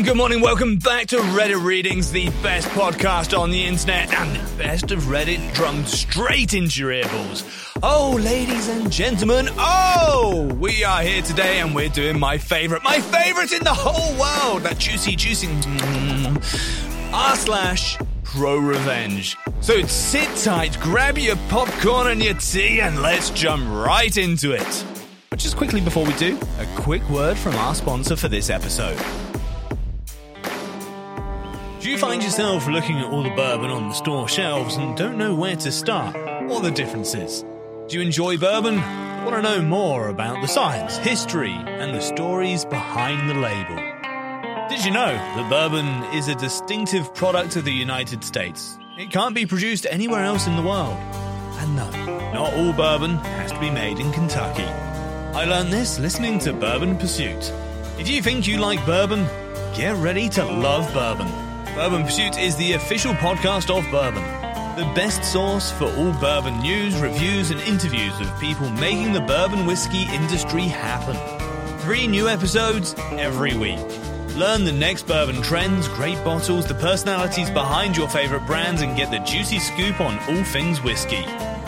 and good morning. Welcome back to Reddit Readings, the best podcast on the internet and the best of Reddit drummed straight into your earballs. Oh, ladies and gentlemen, oh, we are here today and we're doing my favorite, my favorite in the whole world, that juicy, juicy mm, r slash pro revenge. So sit tight, grab your popcorn and your tea, and let's jump right into it. But just quickly before we do, a quick word from our sponsor for this episode. Do you find yourself looking at all the bourbon on the store shelves and don't know where to start or the differences? Do you enjoy bourbon? Want to know more about the science, history, and the stories behind the label? Did you know that bourbon is a distinctive product of the United States? It can't be produced anywhere else in the world. And no, not all bourbon has to be made in Kentucky. I learned this listening to Bourbon Pursuit. If you think you like bourbon, get ready to love bourbon. Bourbon Pursuit is the official podcast of bourbon, the best source for all bourbon news, reviews, and interviews of people making the bourbon whiskey industry happen. Three new episodes every week. Learn the next bourbon trends, great bottles, the personalities behind your favorite brands, and get the juicy scoop on all things whiskey.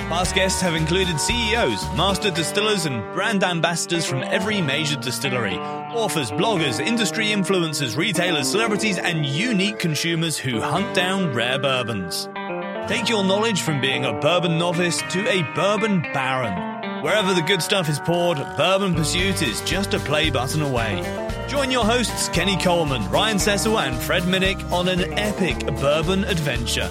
Past guests have included CEOs, master distillers, and brand ambassadors from every major distillery, authors, bloggers, industry influencers, retailers, celebrities, and unique consumers who hunt down rare bourbons. Take your knowledge from being a bourbon novice to a bourbon baron. Wherever the good stuff is poured, Bourbon Pursuit is just a play button away. Join your hosts Kenny Coleman, Ryan Cecil, and Fred Minnick on an epic bourbon adventure.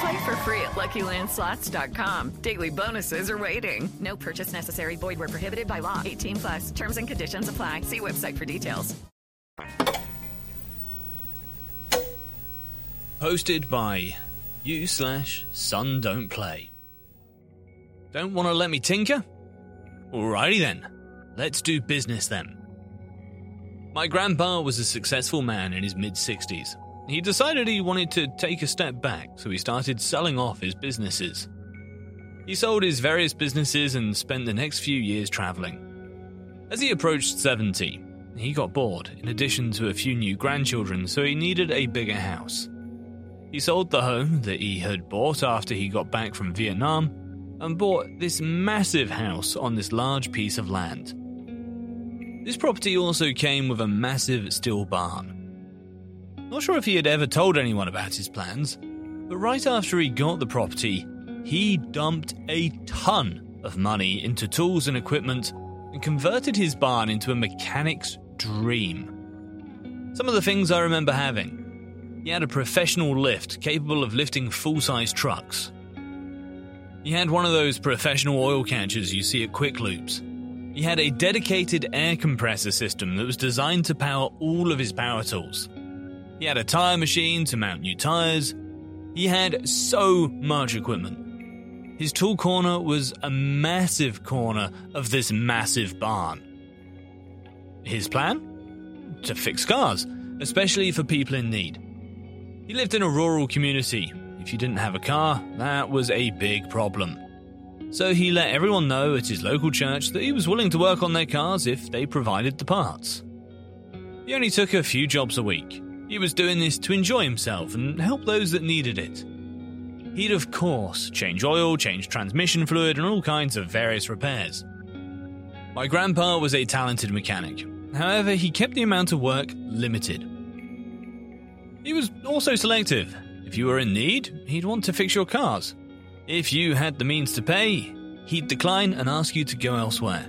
Play for free at LuckyLandSlots.com. Daily bonuses are waiting. No purchase necessary. Void where prohibited by law. 18 plus. Terms and conditions apply. See website for details. Hosted by you slash Sun Don't Play. Don't want to let me tinker? Alrighty then. Let's do business then. My grandpa was a successful man in his mid 60s. He decided he wanted to take a step back, so he started selling off his businesses. He sold his various businesses and spent the next few years traveling. As he approached 70, he got bored, in addition to a few new grandchildren, so he needed a bigger house. He sold the home that he had bought after he got back from Vietnam and bought this massive house on this large piece of land. This property also came with a massive steel barn. Not sure if he had ever told anyone about his plans, but right after he got the property, he dumped a ton of money into tools and equipment and converted his barn into a mechanic's dream. Some of the things I remember having he had a professional lift capable of lifting full size trucks. He had one of those professional oil catchers you see at Quick Lubes. He had a dedicated air compressor system that was designed to power all of his power tools. He had a tire machine to mount new tires. He had so much equipment. His tool corner was a massive corner of this massive barn. His plan? To fix cars, especially for people in need. He lived in a rural community. If you didn't have a car, that was a big problem. So he let everyone know at his local church that he was willing to work on their cars if they provided the parts. He only took a few jobs a week. He was doing this to enjoy himself and help those that needed it. He'd, of course, change oil, change transmission fluid, and all kinds of various repairs. My grandpa was a talented mechanic. However, he kept the amount of work limited. He was also selective. If you were in need, he'd want to fix your cars. If you had the means to pay, he'd decline and ask you to go elsewhere.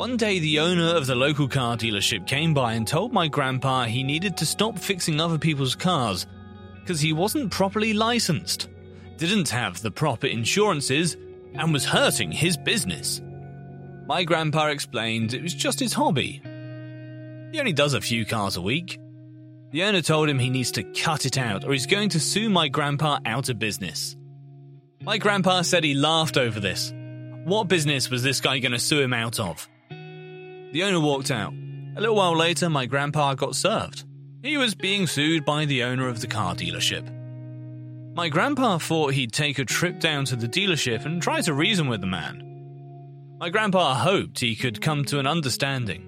One day, the owner of the local car dealership came by and told my grandpa he needed to stop fixing other people's cars because he wasn't properly licensed, didn't have the proper insurances, and was hurting his business. My grandpa explained it was just his hobby. He only does a few cars a week. The owner told him he needs to cut it out or he's going to sue my grandpa out of business. My grandpa said he laughed over this. What business was this guy going to sue him out of? The owner walked out. A little while later, my grandpa got served. He was being sued by the owner of the car dealership. My grandpa thought he'd take a trip down to the dealership and try to reason with the man. My grandpa hoped he could come to an understanding.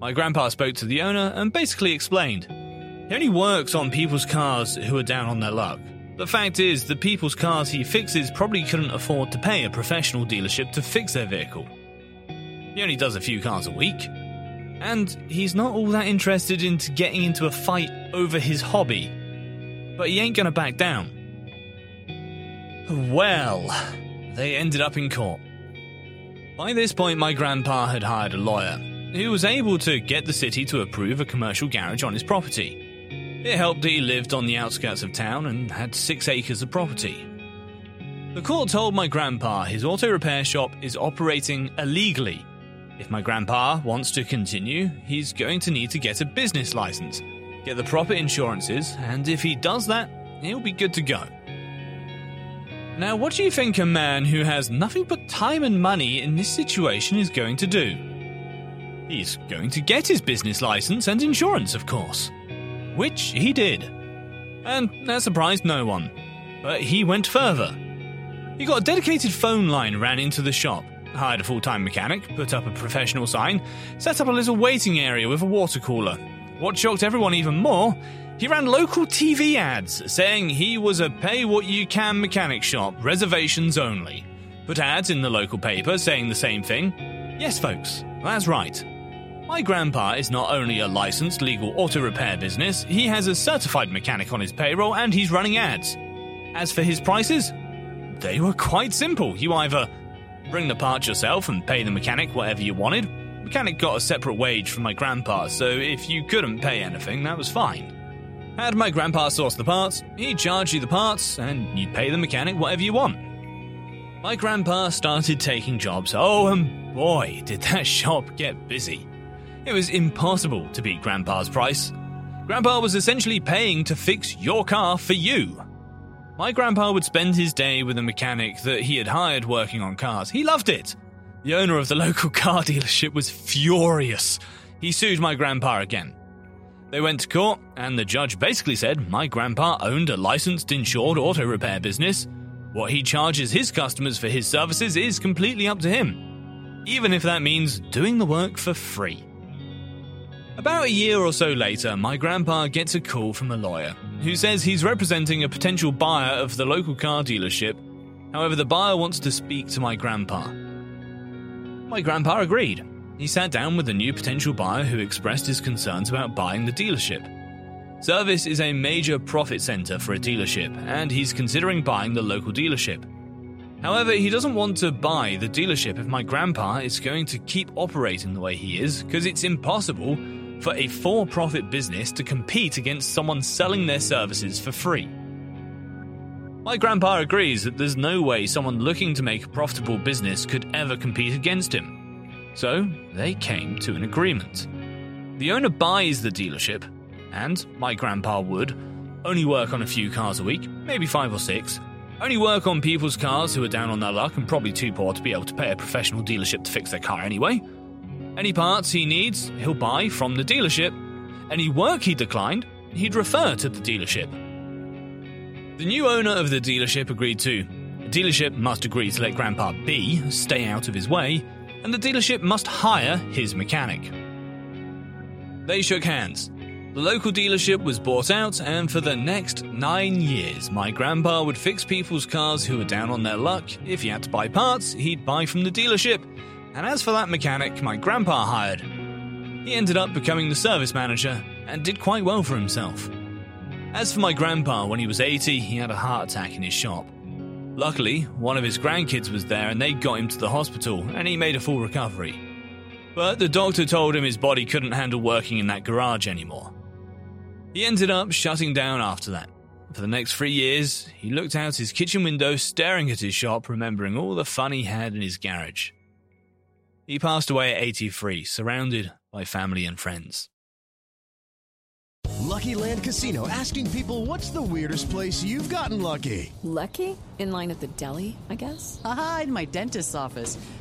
My grandpa spoke to the owner and basically explained he only works on people's cars who are down on their luck. The fact is, the people's cars he fixes probably couldn't afford to pay a professional dealership to fix their vehicle. He only does a few cars a week. And he's not all that interested in getting into a fight over his hobby. But he ain't gonna back down. Well, they ended up in court. By this point, my grandpa had hired a lawyer who was able to get the city to approve a commercial garage on his property. It helped that he lived on the outskirts of town and had six acres of property. The court told my grandpa his auto repair shop is operating illegally. If my grandpa wants to continue, he's going to need to get a business license, get the proper insurances, and if he does that, he'll be good to go. Now, what do you think a man who has nothing but time and money in this situation is going to do? He's going to get his business license and insurance, of course which he did. And that surprised no one. But he went further. He got a dedicated phone line ran into the shop, hired a full time mechanic, put up a professional sign, set up a little waiting area with a water cooler. What shocked everyone even more, he ran local TV ads saying he was a pay what you can mechanic shop, reservations only. Put ads in the local paper saying the same thing. Yes, folks, that's right. My grandpa is not only a licensed legal auto repair business, he has a certified mechanic on his payroll and he's running ads. As for his prices, they were quite simple. You either bring the parts yourself and pay the mechanic whatever you wanted. Mechanic got a separate wage from my grandpa, so if you couldn't pay anything, that was fine. Had my grandpa source the parts, he'd charge you the parts, and you'd pay the mechanic whatever you want. My grandpa started taking jobs. Oh, and boy, did that shop get busy. It was impossible to beat Grandpa's price. Grandpa was essentially paying to fix your car for you. My grandpa would spend his day with a mechanic that he had hired working on cars. He loved it. The owner of the local car dealership was furious. He sued my grandpa again. They went to court, and the judge basically said my grandpa owned a licensed insured auto repair business. What he charges his customers for his services is completely up to him, even if that means doing the work for free. About a year or so later, my grandpa gets a call from a lawyer who says he's representing a potential buyer of the local car dealership. However, the buyer wants to speak to my grandpa. My grandpa agreed. He sat down with the new potential buyer who expressed his concerns about buying the dealership. Service is a major profit center for a dealership, and he's considering buying the local dealership. However, he doesn't want to buy the dealership if my grandpa is going to keep operating the way he is, because it's impossible for a for profit business to compete against someone selling their services for free. My grandpa agrees that there's no way someone looking to make a profitable business could ever compete against him. So they came to an agreement. The owner buys the dealership, and my grandpa would only work on a few cars a week, maybe five or six, only work on people's cars who are down on their luck and probably too poor to be able to pay a professional dealership to fix their car anyway any parts he needs, he'll buy from the dealership. Any work he declined, he'd refer to the dealership. The new owner of the dealership agreed too. The dealership must agree to let Grandpa B stay out of his way, and the dealership must hire his mechanic. They shook hands. The local dealership was bought out, and for the next nine years, my grandpa would fix people's cars who were down on their luck. If he had to buy parts, he'd buy from the dealership, and as for that mechanic my grandpa hired, he ended up becoming the service manager and did quite well for himself. As for my grandpa, when he was 80, he had a heart attack in his shop. Luckily, one of his grandkids was there and they got him to the hospital and he made a full recovery. But the doctor told him his body couldn't handle working in that garage anymore. He ended up shutting down after that. For the next three years, he looked out his kitchen window staring at his shop, remembering all the fun he had in his garage. He passed away at 83, surrounded by family and friends. Lucky Land Casino asking people what's the weirdest place you've gotten lucky? Lucky? In line at the deli, I guess? Aha, in my dentist's office.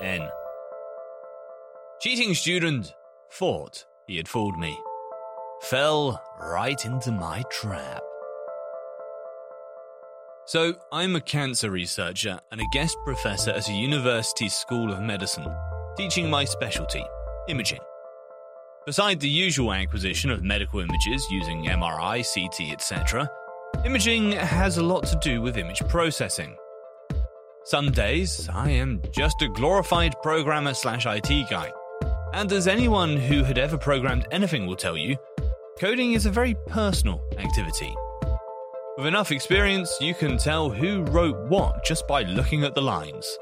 cmsrn. Cheating student thought he had fooled me. Fell right into my trap. So, I'm a cancer researcher and a guest professor at a university school of medicine, teaching my specialty, imaging. Beside the usual acquisition of medical images using MRI, CT, etc., imaging has a lot to do with image processing. Some days, I am just a glorified programmer slash IT guy. And as anyone who had ever programmed anything will tell you, coding is a very personal activity. With enough experience, you can tell who wrote what just by looking at the lines.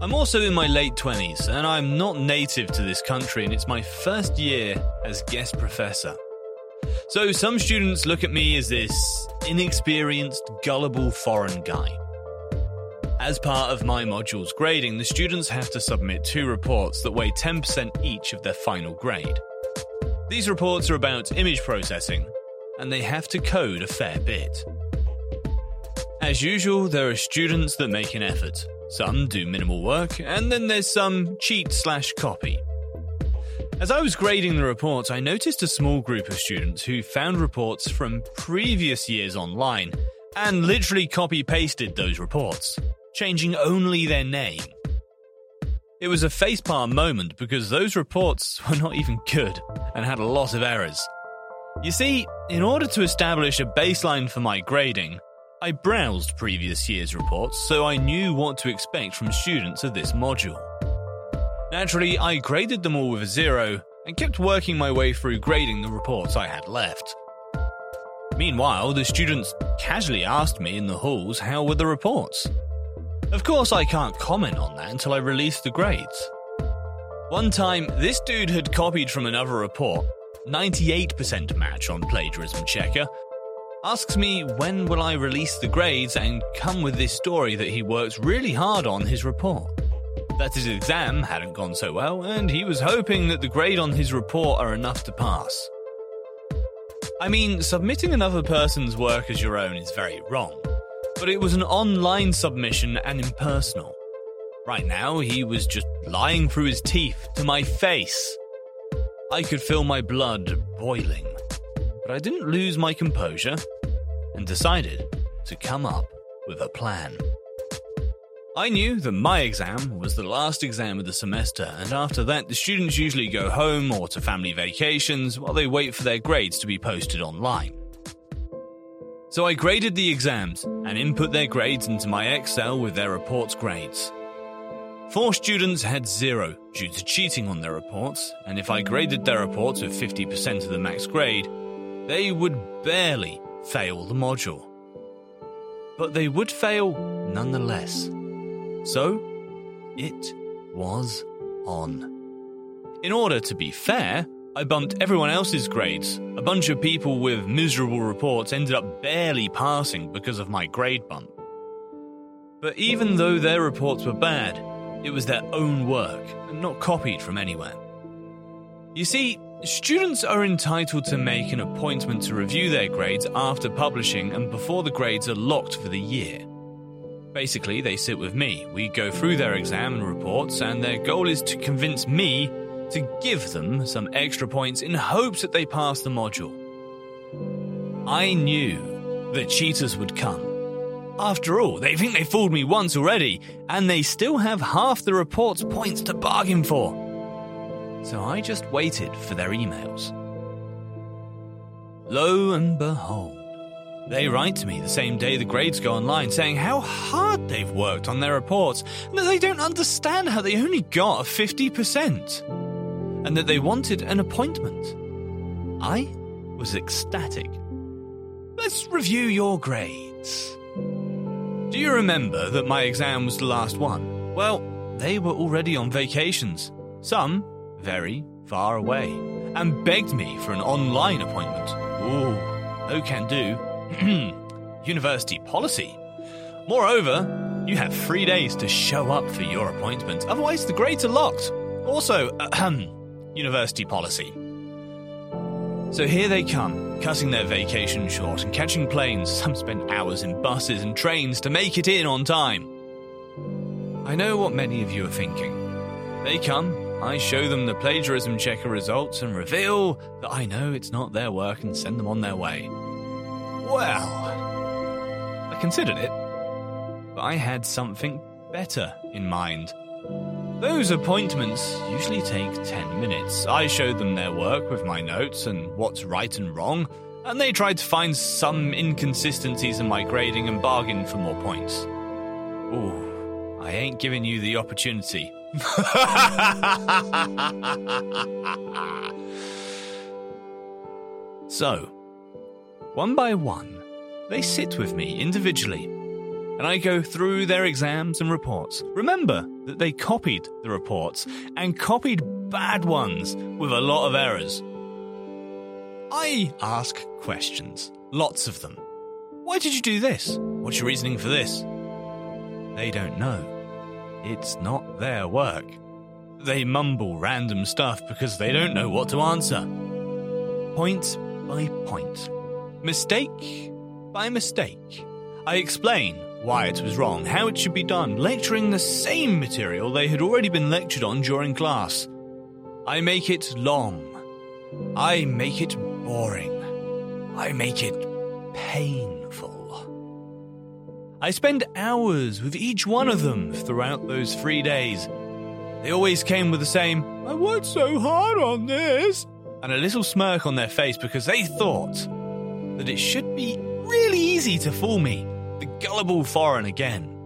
I'm also in my late 20s, and I'm not native to this country, and it's my first year as guest professor. So some students look at me as this inexperienced, gullible foreign guy. As part of my module's grading, the students have to submit two reports that weigh 10% each of their final grade. These reports are about image processing, and they have to code a fair bit. As usual, there are students that make an effort. Some do minimal work, and then there's some cheat slash copy. As I was grading the reports, I noticed a small group of students who found reports from previous years online and literally copy pasted those reports, changing only their name. It was a facepalm moment because those reports were not even good and had a lot of errors. You see, in order to establish a baseline for my grading, I browsed previous year's reports so I knew what to expect from students of this module. Naturally, I graded them all with a zero and kept working my way through grading the reports I had left. Meanwhile, the students casually asked me in the halls how were the reports. Of course, I can't comment on that until I release the grades. One time, this dude had copied from another report, 98% match on plagiarism checker, asks me when will I release the grades and come with this story that he works really hard on his report. That his exam hadn't gone so well, and he was hoping that the grade on his report are enough to pass. I mean, submitting another person's work as your own is very wrong, but it was an online submission and impersonal. Right now, he was just lying through his teeth to my face. I could feel my blood boiling, but I didn't lose my composure and decided to come up with a plan. I knew that my exam was the last exam of the semester, and after that, the students usually go home or to family vacations while they wait for their grades to be posted online. So I graded the exams and input their grades into my Excel with their reports grades. Four students had zero due to cheating on their reports, and if I graded their reports with 50% of the max grade, they would barely fail the module. But they would fail nonetheless. So, it was on. In order to be fair, I bumped everyone else's grades. A bunch of people with miserable reports ended up barely passing because of my grade bump. But even though their reports were bad, it was their own work and not copied from anywhere. You see, students are entitled to make an appointment to review their grades after publishing and before the grades are locked for the year. Basically, they sit with me. We go through their exam and reports, and their goal is to convince me to give them some extra points in hopes that they pass the module. I knew that cheaters would come. After all, they think they fooled me once already, and they still have half the report's points to bargain for. So I just waited for their emails. Lo and behold, they write to me the same day the grades go online saying how hard they've worked on their reports and that they don't understand how they only got a 50% and that they wanted an appointment. I was ecstatic. Let's review your grades. Do you remember that my exam was the last one? Well, they were already on vacations, some very far away, and begged me for an online appointment. Ooh, no can do. University policy. Moreover, you have three days to show up for your appointment, otherwise, the grades are locked. Also, ahem, university policy. So here they come, cutting their vacation short and catching planes. Some spend hours in buses and trains to make it in on time. I know what many of you are thinking. They come, I show them the plagiarism checker results and reveal that I know it's not their work and send them on their way. Well, I considered it, but I had something better in mind. Those appointments usually take 10 minutes. I showed them their work with my notes and what's right and wrong, and they tried to find some inconsistencies in my grading and bargain for more points. Ooh, I ain't giving you the opportunity. so, one by one, they sit with me individually, and I go through their exams and reports. Remember that they copied the reports and copied bad ones with a lot of errors. I ask questions, lots of them. Why did you do this? What's your reasoning for this? They don't know. It's not their work. They mumble random stuff because they don't know what to answer. Point by point. Mistake by mistake. I explain why it was wrong, how it should be done, lecturing the same material they had already been lectured on during class. I make it long. I make it boring. I make it painful. I spend hours with each one of them throughout those three days. They always came with the same, I worked so hard on this, and a little smirk on their face because they thought that it should be really easy to fool me, the gullible foreign again.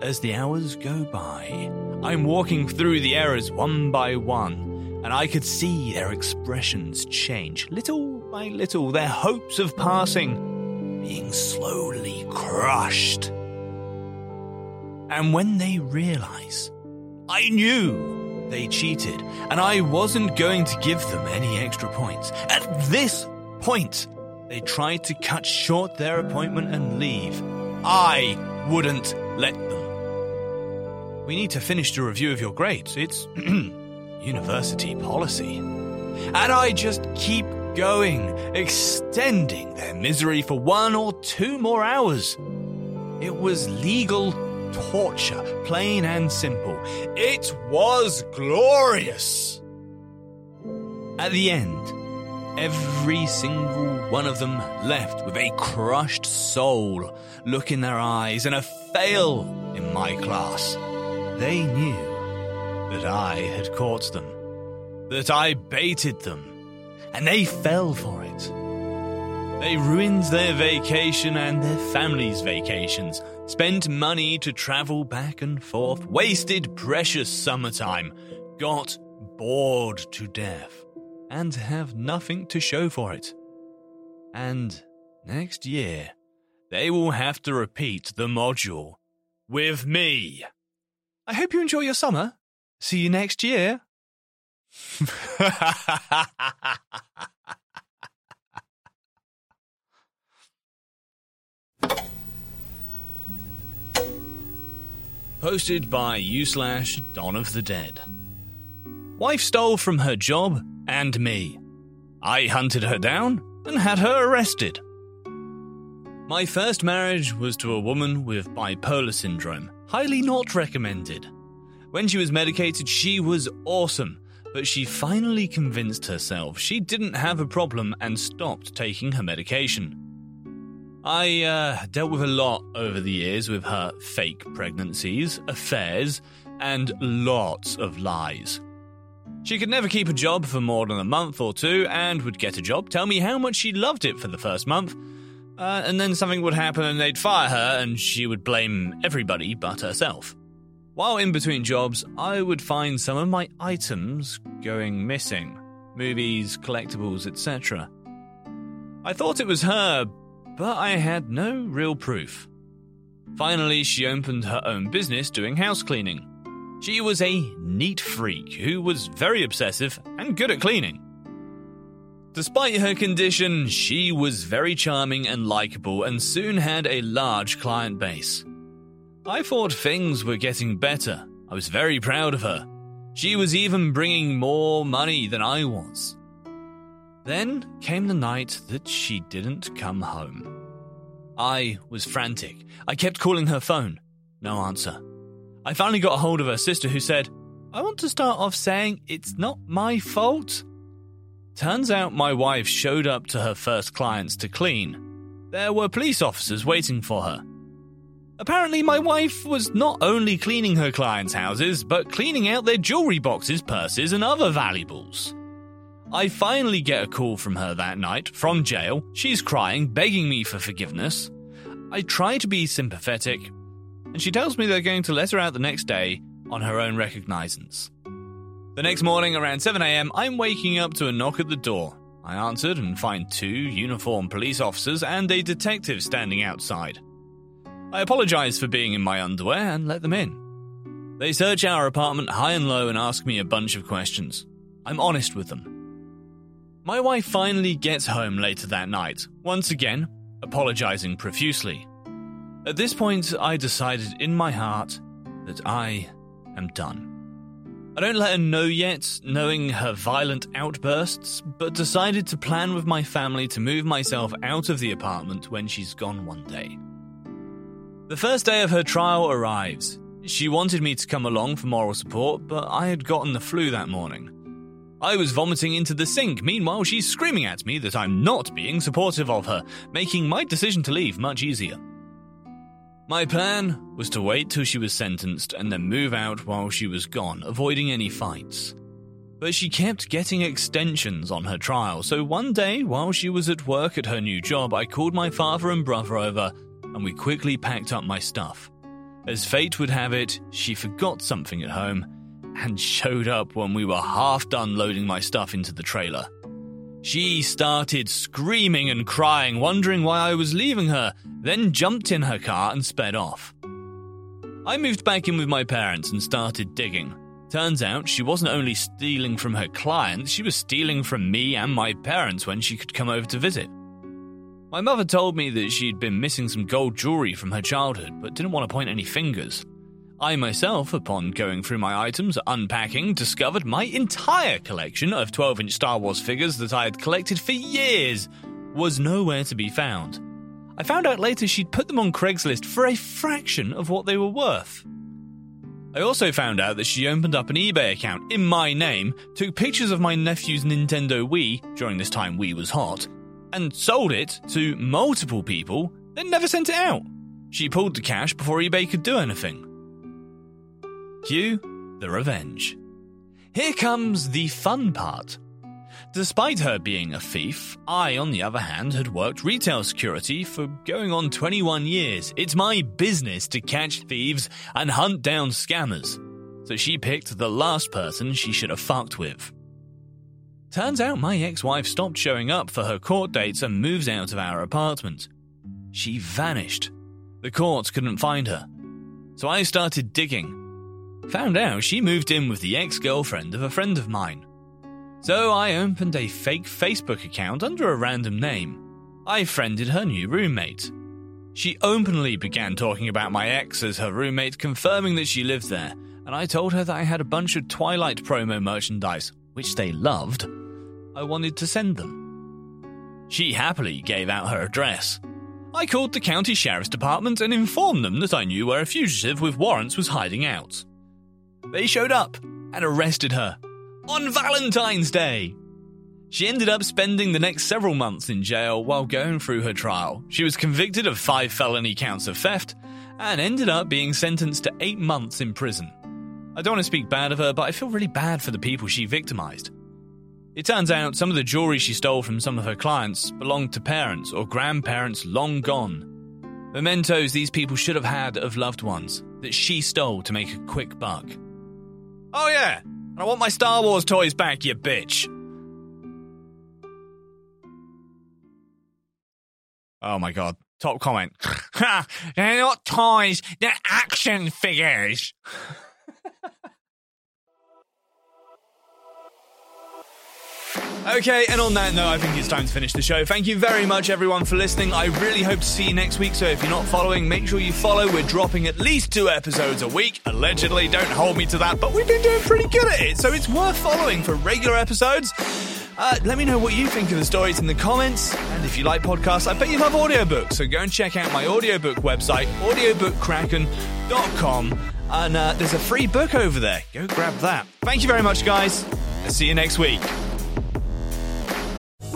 As the hours go by, I'm walking through the errors one by one, and I could see their expressions change little by little, their hopes of passing being slowly crushed. And when they realize, I knew they cheated, and I wasn't going to give them any extra points. At this point, they tried to cut short their appointment and leave. I wouldn't let them. We need to finish the review of your grades. It's university policy. And I just keep going, extending their misery for one or two more hours. It was legal torture, plain and simple. It was glorious. At the end, every single one of them left with a crushed soul, look in their eyes, and a fail in my class. They knew that I had caught them, that I baited them, and they fell for it. They ruined their vacation and their family's vacations, spent money to travel back and forth, wasted precious summertime, got bored to death, and have nothing to show for it. And next year, they will have to repeat the module with me. I hope you enjoy your summer. See you next year. Posted by u slash of the Dead. Wife stole from her job and me. I hunted her down and had her arrested. My first marriage was to a woman with bipolar syndrome, highly not recommended. When she was medicated, she was awesome, but she finally convinced herself she didn't have a problem and stopped taking her medication. I uh, dealt with a lot over the years with her fake pregnancies, affairs, and lots of lies. She could never keep a job for more than a month or two and would get a job, tell me how much she loved it for the first month, uh, and then something would happen and they'd fire her and she would blame everybody but herself. While in between jobs, I would find some of my items going missing movies, collectibles, etc. I thought it was her, but I had no real proof. Finally, she opened her own business doing house cleaning. She was a neat freak who was very obsessive and good at cleaning. Despite her condition, she was very charming and likable and soon had a large client base. I thought things were getting better. I was very proud of her. She was even bringing more money than I was. Then came the night that she didn't come home. I was frantic. I kept calling her phone. No answer. I finally got a hold of her sister who said, I want to start off saying it's not my fault. Turns out my wife showed up to her first clients to clean. There were police officers waiting for her. Apparently, my wife was not only cleaning her clients' houses, but cleaning out their jewelry boxes, purses, and other valuables. I finally get a call from her that night, from jail. She's crying, begging me for forgiveness. I try to be sympathetic, and she tells me they're going to let her out the next day on her own recognizance. The next morning, around 7am, I'm waking up to a knock at the door. I answered and find two uniformed police officers and a detective standing outside. I apologize for being in my underwear and let them in. They search our apartment high and low and ask me a bunch of questions. I'm honest with them. My wife finally gets home later that night, once again, apologizing profusely. At this point, I decided in my heart that I am done. I don't let her know yet, knowing her violent outbursts, but decided to plan with my family to move myself out of the apartment when she's gone one day. The first day of her trial arrives. She wanted me to come along for moral support, but I had gotten the flu that morning. I was vomiting into the sink, meanwhile, she's screaming at me that I'm not being supportive of her, making my decision to leave much easier. My plan was to wait till she was sentenced and then move out while she was gone, avoiding any fights. But she kept getting extensions on her trial, so one day, while she was at work at her new job, I called my father and brother over and we quickly packed up my stuff. As fate would have it, she forgot something at home and showed up when we were half done loading my stuff into the trailer. She started screaming and crying, wondering why I was leaving her, then jumped in her car and sped off. I moved back in with my parents and started digging. Turns out she wasn't only stealing from her clients, she was stealing from me and my parents when she could come over to visit. My mother told me that she'd been missing some gold jewelry from her childhood, but didn't want to point any fingers. I myself, upon going through my items, unpacking, discovered my entire collection of 12 inch Star Wars figures that I had collected for years was nowhere to be found. I found out later she'd put them on Craigslist for a fraction of what they were worth. I also found out that she opened up an eBay account in my name, took pictures of my nephew's Nintendo Wii, during this time Wii was hot, and sold it to multiple people, then never sent it out. She pulled the cash before eBay could do anything. Cue the revenge. Here comes the fun part. Despite her being a thief, I, on the other hand, had worked retail security for going on 21 years. It's my business to catch thieves and hunt down scammers. So she picked the last person she should have fucked with. Turns out my ex wife stopped showing up for her court dates and moves out of our apartment. She vanished. The courts couldn't find her. So I started digging Found out she moved in with the ex girlfriend of a friend of mine. So I opened a fake Facebook account under a random name. I friended her new roommate. She openly began talking about my ex as her roommate, confirming that she lived there, and I told her that I had a bunch of Twilight promo merchandise, which they loved. I wanted to send them. She happily gave out her address. I called the county sheriff's department and informed them that I knew where a fugitive with warrants was hiding out. They showed up and arrested her on Valentine's Day. She ended up spending the next several months in jail while going through her trial. She was convicted of five felony counts of theft and ended up being sentenced to eight months in prison. I don't want to speak bad of her, but I feel really bad for the people she victimized. It turns out some of the jewelry she stole from some of her clients belonged to parents or grandparents long gone. Mementos these people should have had of loved ones that she stole to make a quick buck. Oh, yeah, I want my Star Wars toys back, you bitch. Oh my god. Top comment. They're not toys, they're action figures. Okay, and on that note, I think it's time to finish the show. Thank you very much, everyone, for listening. I really hope to see you next week. So if you're not following, make sure you follow. We're dropping at least two episodes a week. Allegedly, don't hold me to that, but we've been doing pretty good at it. So it's worth following for regular episodes. Uh, let me know what you think of the stories in the comments. And if you like podcasts, I bet you love audiobooks. So go and check out my audiobook website, audiobookkraken.com. And uh, there's a free book over there. Go grab that. Thank you very much, guys. I'll see you next week.